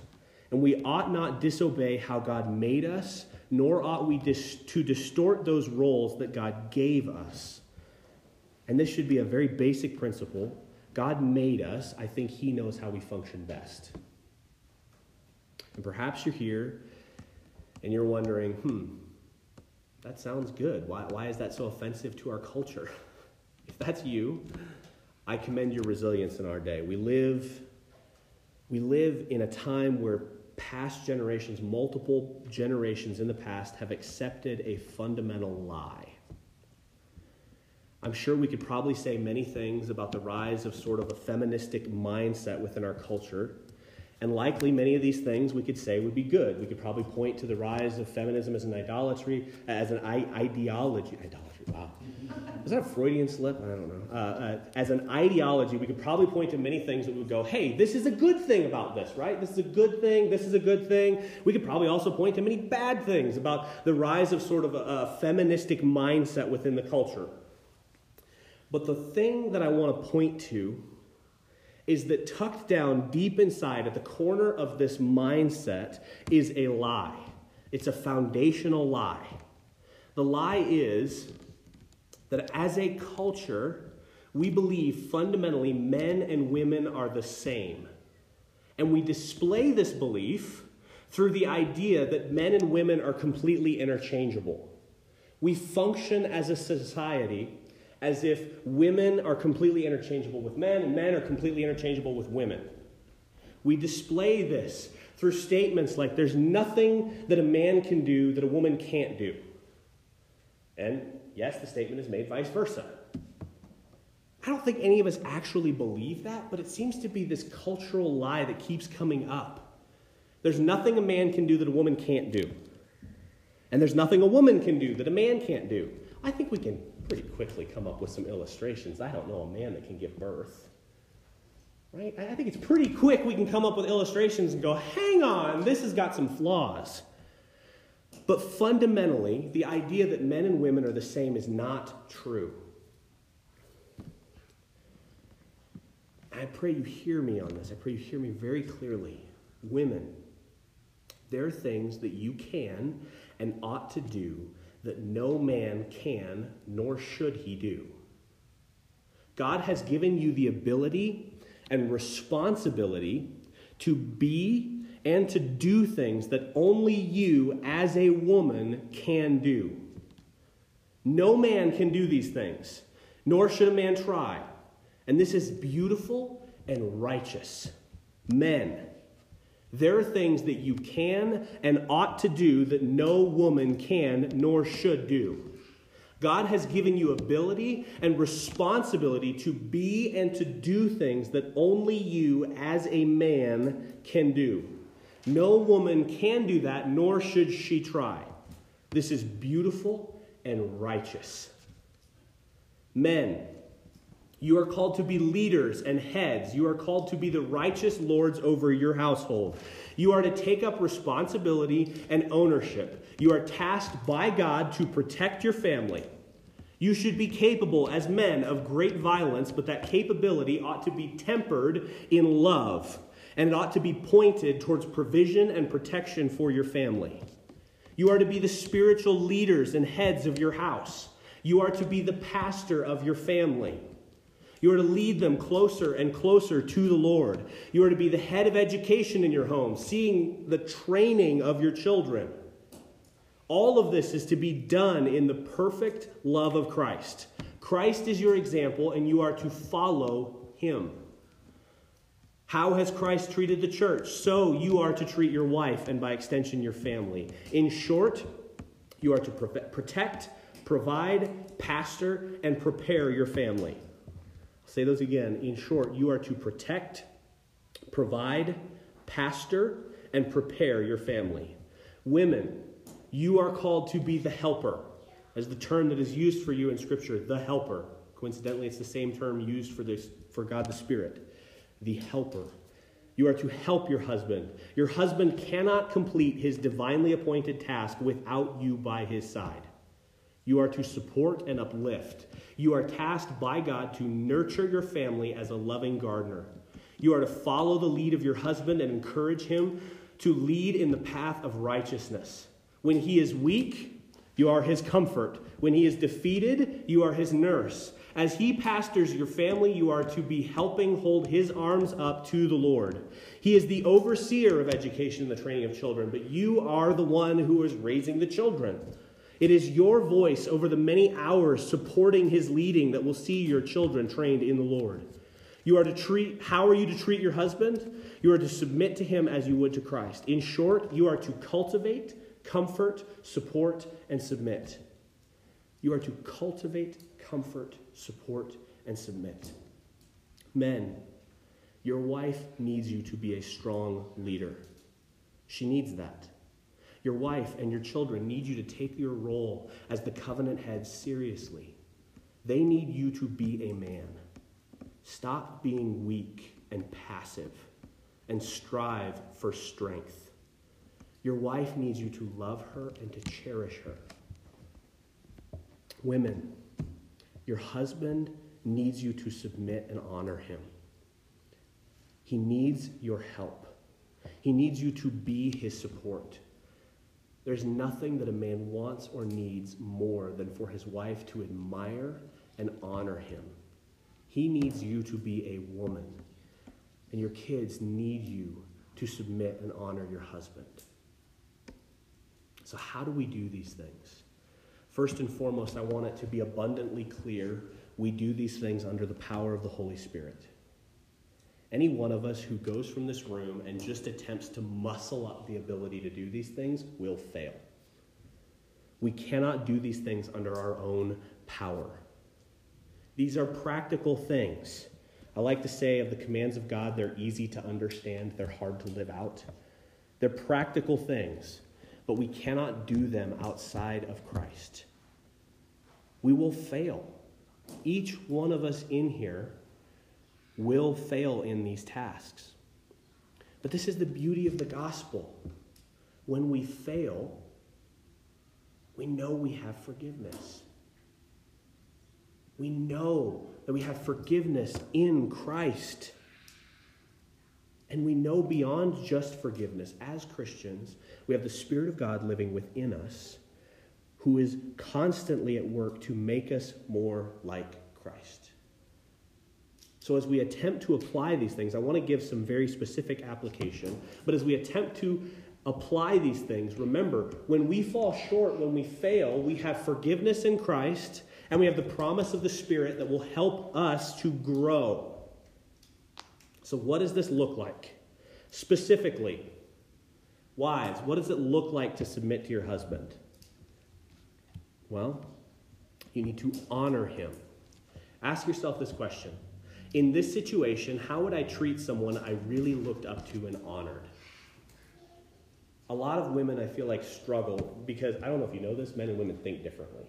And we ought not disobey how God made us, nor ought we dis- to distort those roles that God gave us. And this should be a very basic principle. God made us. I think He knows how we function best. And perhaps you're here and you're wondering, hmm, that sounds good. Why, why is that so offensive to our culture? If that's you, I commend your resilience in our day. We live, we live in a time where past generations, multiple generations in the past, have accepted a fundamental lie. I'm sure we could probably say many things about the rise of sort of a feministic mindset within our culture and likely many of these things we could say would be good. We could probably point to the rise of feminism as an idolatry, as an ideology. Idolatry, wow. Is that a Freudian slip? I don't know. Uh, uh, as an ideology, we could probably point to many things that would go, hey, this is a good thing about this, right? This is a good thing. This is a good thing. We could probably also point to many bad things about the rise of sort of a, a feministic mindset within the culture. But the thing that I want to point to is that tucked down deep inside at the corner of this mindset is a lie. It's a foundational lie. The lie is that as a culture, we believe fundamentally men and women are the same. And we display this belief through the idea that men and women are completely interchangeable. We function as a society as if women are completely interchangeable with men and men are completely interchangeable with women. We display this through statements like there's nothing that a man can do that a woman can't do. And yes, the statement is made vice versa. I don't think any of us actually believe that, but it seems to be this cultural lie that keeps coming up. There's nothing a man can do that a woman can't do. And there's nothing a woman can do that a man can't do. I think we can pretty quickly come up with some illustrations. I don't know a man that can give birth. Right? I think it's pretty quick we can come up with illustrations and go, hang on, this has got some flaws. But fundamentally, the idea that men and women are the same is not true. I pray you hear me on this. I pray you hear me very clearly. Women, there are things that you can and ought to do that no man can nor should he do. God has given you the ability and responsibility to be and to do things that only you as a woman can do. No man can do these things, nor should a man try. And this is beautiful and righteous. Men, there are things that you can and ought to do that no woman can nor should do. God has given you ability and responsibility to be and to do things that only you as a man can do. No woman can do that, nor should she try. This is beautiful and righteous. Men, you are called to be leaders and heads. You are called to be the righteous lords over your household. You are to take up responsibility and ownership. You are tasked by God to protect your family. You should be capable as men of great violence, but that capability ought to be tempered in love. and it ought to be pointed towards provision and protection for your family. You are to be the spiritual leaders and heads of your house. You are to be the pastor of your family. You are to lead them closer and closer to the Lord. You are to be the head of education in your home, seeing the training of your children. All of this is to be done in the perfect love of Christ. Christ is your example, and you are to follow him. How has Christ treated the church? So you are to treat your wife and by extension your family. In short, you are to protect, provide, pastor, and prepare your family. Say those again. In short, you are to protect, provide, pastor, and prepare your family. Women, you are called to be the helper, as the term that is used for you in Scripture, the helper. Coincidentally, it's the same term used for, this, for God the Spirit the helper. You are to help your husband. Your husband cannot complete his divinely appointed task without you by his side. You are to support and uplift. You are tasked by God to nurture your family as a loving gardener. You are to follow the lead of your husband and encourage him to lead in the path of righteousness. When he is weak, you are his comfort. When he is defeated, you are his nurse. As he pastors your family, you are to be helping hold his arms up to the Lord. He is the overseer of education and the training of children, but you are the one who is raising the children. It is your voice over the many hours supporting his leading that will see your children trained in the Lord. You are to treat, how are you to treat your husband? You are to submit to him as you would to Christ. In short, you are to cultivate, comfort, support, and submit. You are to cultivate, comfort, support, and submit. Men, your wife needs you to be a strong leader. She needs that. Your wife and your children need you to take your role as the covenant head seriously. They need you to be a man. Stop being weak and passive and strive for strength. Your wife needs you to love her and to cherish her. Women, your husband needs you to submit and honor him. He needs your help. He needs you to be his support. There's nothing that a man wants or needs more than for his wife to admire and honor him. He needs you to be a woman, and your kids need you to submit and honor your husband. So, how do we do these things? First and foremost, I want it to be abundantly clear we do these things under the power of the Holy Spirit. Any one of us who goes from this room and just attempts to muscle up the ability to do these things will fail. We cannot do these things under our own power. These are practical things. I like to say of the commands of God, they're easy to understand, they're hard to live out. They're practical things but we cannot do them outside of Christ. We will fail. Each one of us in here will fail in these tasks. But this is the beauty of the gospel. When we fail, we know we have forgiveness. We know that we have forgiveness in Christ. And we know beyond just forgiveness, as Christians, we have the Spirit of God living within us who is constantly at work to make us more like Christ. So, as we attempt to apply these things, I want to give some very specific application. But as we attempt to apply these things, remember, when we fall short, when we fail, we have forgiveness in Christ and we have the promise of the Spirit that will help us to grow. So, what does this look like? Specifically, wives, what does it look like to submit to your husband? Well, you need to honor him. Ask yourself this question In this situation, how would I treat someone I really looked up to and honored? A lot of women, I feel like, struggle because I don't know if you know this, men and women think differently.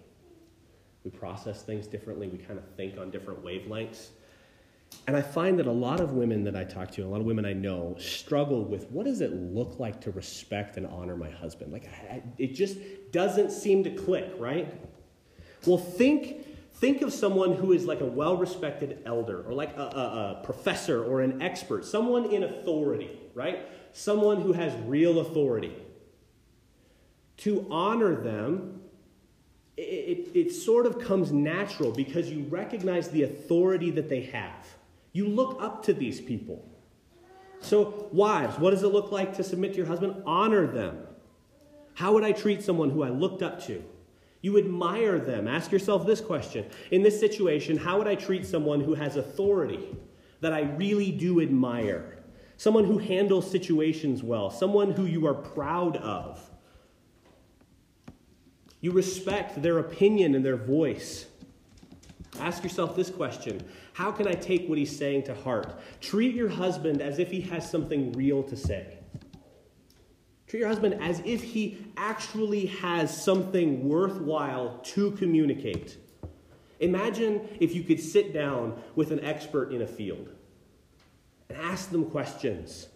We process things differently, we kind of think on different wavelengths. And I find that a lot of women that I talk to, a lot of women I know, struggle with what does it look like to respect and honor my husband? Like, I, it just doesn't seem to click, right? Well, think, Think of someone who is like a well respected elder or like a, a, a, professor or an expert, someone in authority, right? Someone who has real authority. To honor them, it, it, it sort of comes natural because you recognize the authority that they have. You look up to these people. So, wives, what does it look like to submit to your husband? Honor them. How would I treat someone who I looked up to? You admire them. Ask yourself this question In this situation, how would I treat someone who has authority that I really do admire? Someone who handles situations well, someone who you are proud of. You respect their opinion and their voice. Ask yourself this question How can I take what he's saying to heart? Treat your husband as if he has something real to say. Treat your husband as if he actually has something worthwhile to communicate. Imagine if you could sit down with an expert in a field and ask them questions.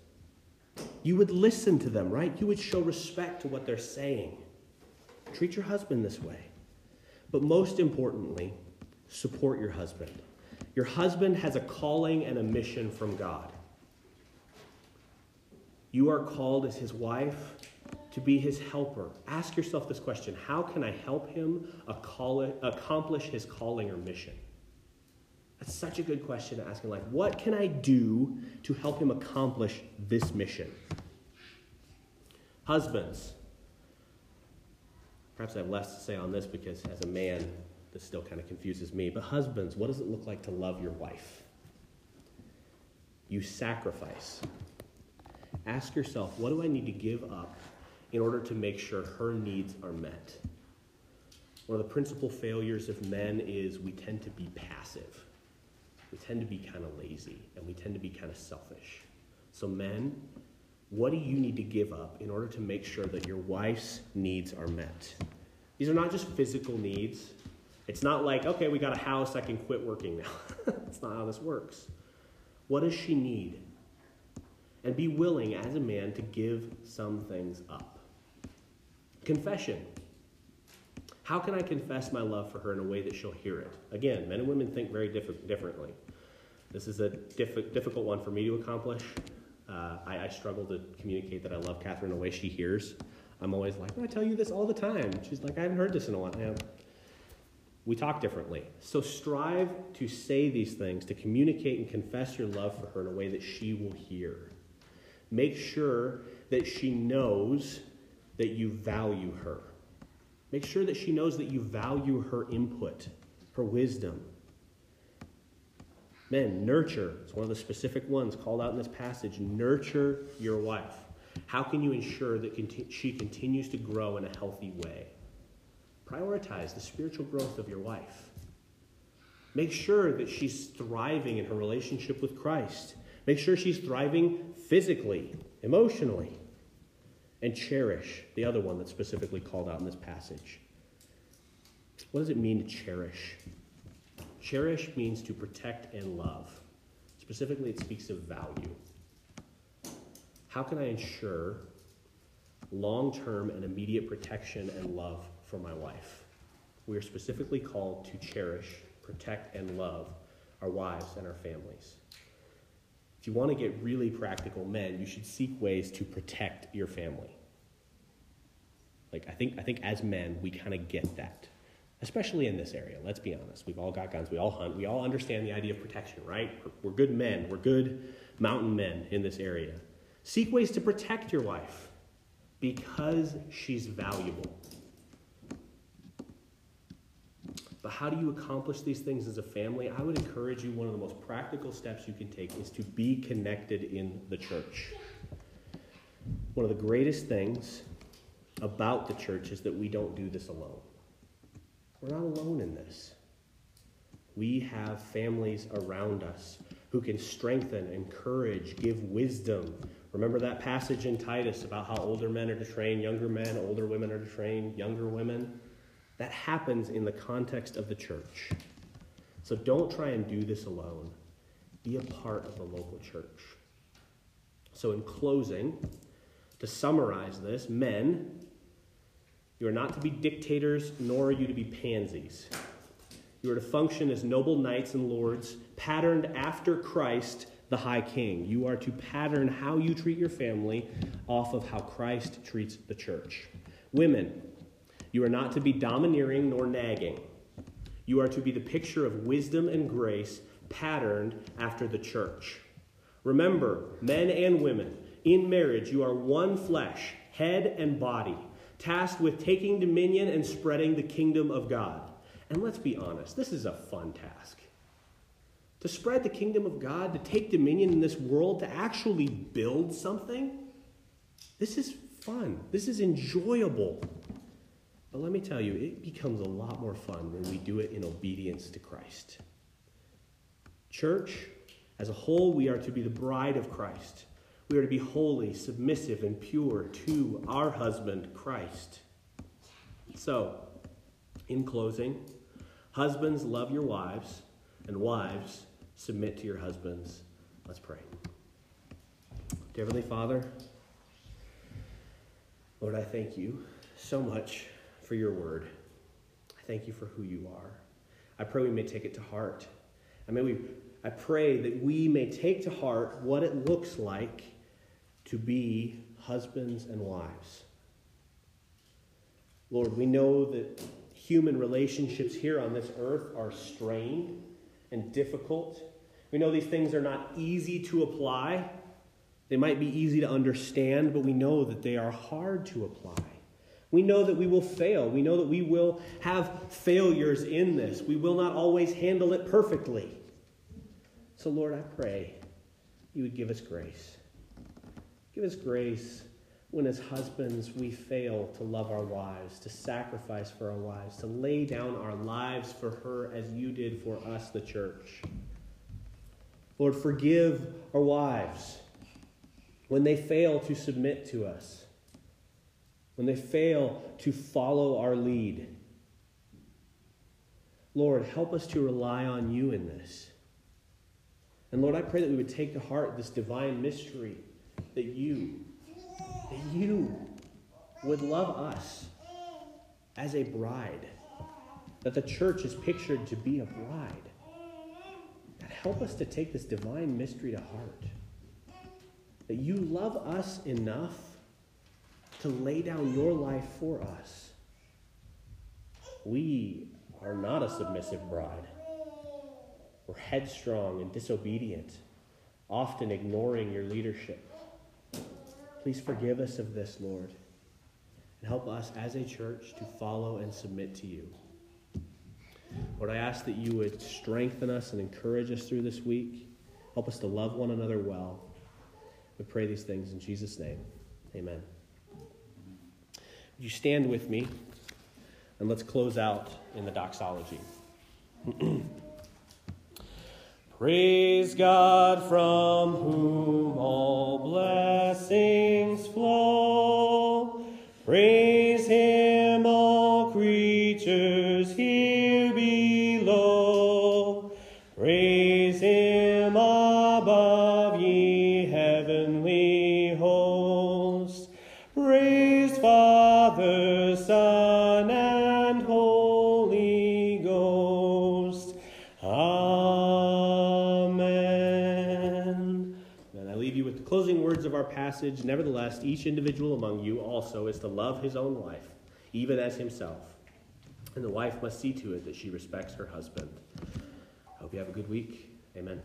You would listen to them, right? You would show respect to what they're saying. Treat your husband this way. But most importantly, support your husband. Your husband has a calling and a mission from God. You are called as his wife to be his helper. Ask yourself this question How can I help him accomplish his calling or mission? That's such a good question to ask in life. What can I do to help him accomplish this mission? Husbands, perhaps I have less to say on this because as a man, this still kind of confuses me. But husbands, what does it look like to love your wife? You sacrifice. Ask yourself, what do I need to give up in order to make sure her needs are met? One of the principal failures of men is we tend to be passive. We tend to be kind of lazy and we tend to be kind of selfish. So, men, what do you need to give up in order to make sure that your wife's needs are met? These are not just physical needs. It's not like, okay, we got a house, I can quit working now. That's not how this works. What does she need? And be willing as a man to give some things up. Confession. How can I confess my love for her in a way that she'll hear it? Again, men and women think very diff- differently. This is a diff- difficult one for me to accomplish. Uh, I, I, struggle to communicate that I love Catherine in a way she hears. I'm always like, I tell you this all the time. She's like, I haven't heard this in a while. Yeah. We talk differently. So strive to say these things, to communicate and confess your love for her in a way that she will hear. Make sure that she knows that you value her. Make sure that she knows that you value her input, her wisdom. Men, nurture. It's one of the specific ones called out in this passage. Nurture your wife. How can you ensure that conti- she continues to grow in a healthy way? Prioritize the spiritual growth of your wife. Make sure that she's thriving in her relationship with Christ. Make sure she's thriving physically, emotionally, and cherish the other one that's specifically called out in this passage. What does it mean to cherish? Cherish means to protect and love. Specifically, it speaks of value. How can I ensure long term and immediate protection and love for my wife? We are specifically called to cherish, protect, and love our wives and our families. If you want to get really practical, men, you should seek ways to protect your family. Like I think I think as men, we kind of get that. Especially in this area, let's be honest. We've all got guns, we all hunt, we all understand the idea of protection, right? We're good men, we're good mountain men in this area. Seek ways to protect your wife because she's valuable. But how do you accomplish these things as a family? I would encourage you, one of the most practical steps you can take is to be connected in the church. One of the greatest things about the church is that we don't do this alone. We're not alone in this. We have families around us who can strengthen, encourage, give wisdom. Remember that passage in Titus about how older men are to train younger men, older women are to train younger women? That happens in the context of the church. So don't try and do this alone. Be a part of the local church. So, in closing, to summarize this, men, you are not to be dictators, nor are you to be pansies. You are to function as noble knights and lords, patterned after Christ, the High King. You are to pattern how you treat your family off of how Christ treats the church. Women, you are not to be domineering nor nagging. You are to be the picture of wisdom and grace patterned after the church. Remember, men and women, in marriage, you are one flesh, head and body, tasked with taking dominion and spreading the kingdom of God. And let's be honest, this is a fun task. To spread the kingdom of God, to take dominion in this world, to actually build something, this is fun. This is enjoyable. But let me tell you, it becomes a lot more fun when we do it in obedience to Christ. Church, as a whole, we are to be the bride of Christ. We are to be holy, submissive, and pure to our husband, Christ. So, in closing, husbands, love your wives, and wives, submit to your husbands. Let's pray. Dear Heavenly Father, Lord, I thank you so much for your word. I thank you for who you are. I pray we may take it to heart. I may we I pray that we may take to heart what it looks like to be husbands and wives. Lord, we know that human relationships here on this earth are strained and difficult. We know these things are not easy to apply. They might be easy to understand, but we know that they are hard to apply. We know that we will fail. We know that we will have failures in this. We will not always handle it perfectly. So, Lord, I pray you would give us grace. Give us grace when, as husbands, we fail to love our wives, to sacrifice for our wives, to lay down our lives for her as you did for us, the church. Lord, forgive our wives when they fail to submit to us, when they fail to follow our lead. Lord, help us to rely on you in this. And Lord, I pray that we would take to heart this divine mystery that you, that you would love us as a bride, that the church is pictured to be a bride. God, help us to take this divine mystery to heart. That you love us enough to lay down your life for us. We are not a submissive bride. We're headstrong and disobedient, often ignoring your leadership. Please forgive us of this, Lord, and help us as a church to follow and submit to you. Lord, I ask that you would strengthen us and encourage us through this week. Help us to love one another well. We pray these things in Jesus' name. Amen. You stand with me and let's close out in the doxology? Praise God from whom all blessings flow. Praise Him, all creatures here passage. Nevertheless, each individual among you also is to love his own wife, even as himself. And the wife must see to it that she respects her husband. I hope you have a good week. Amen.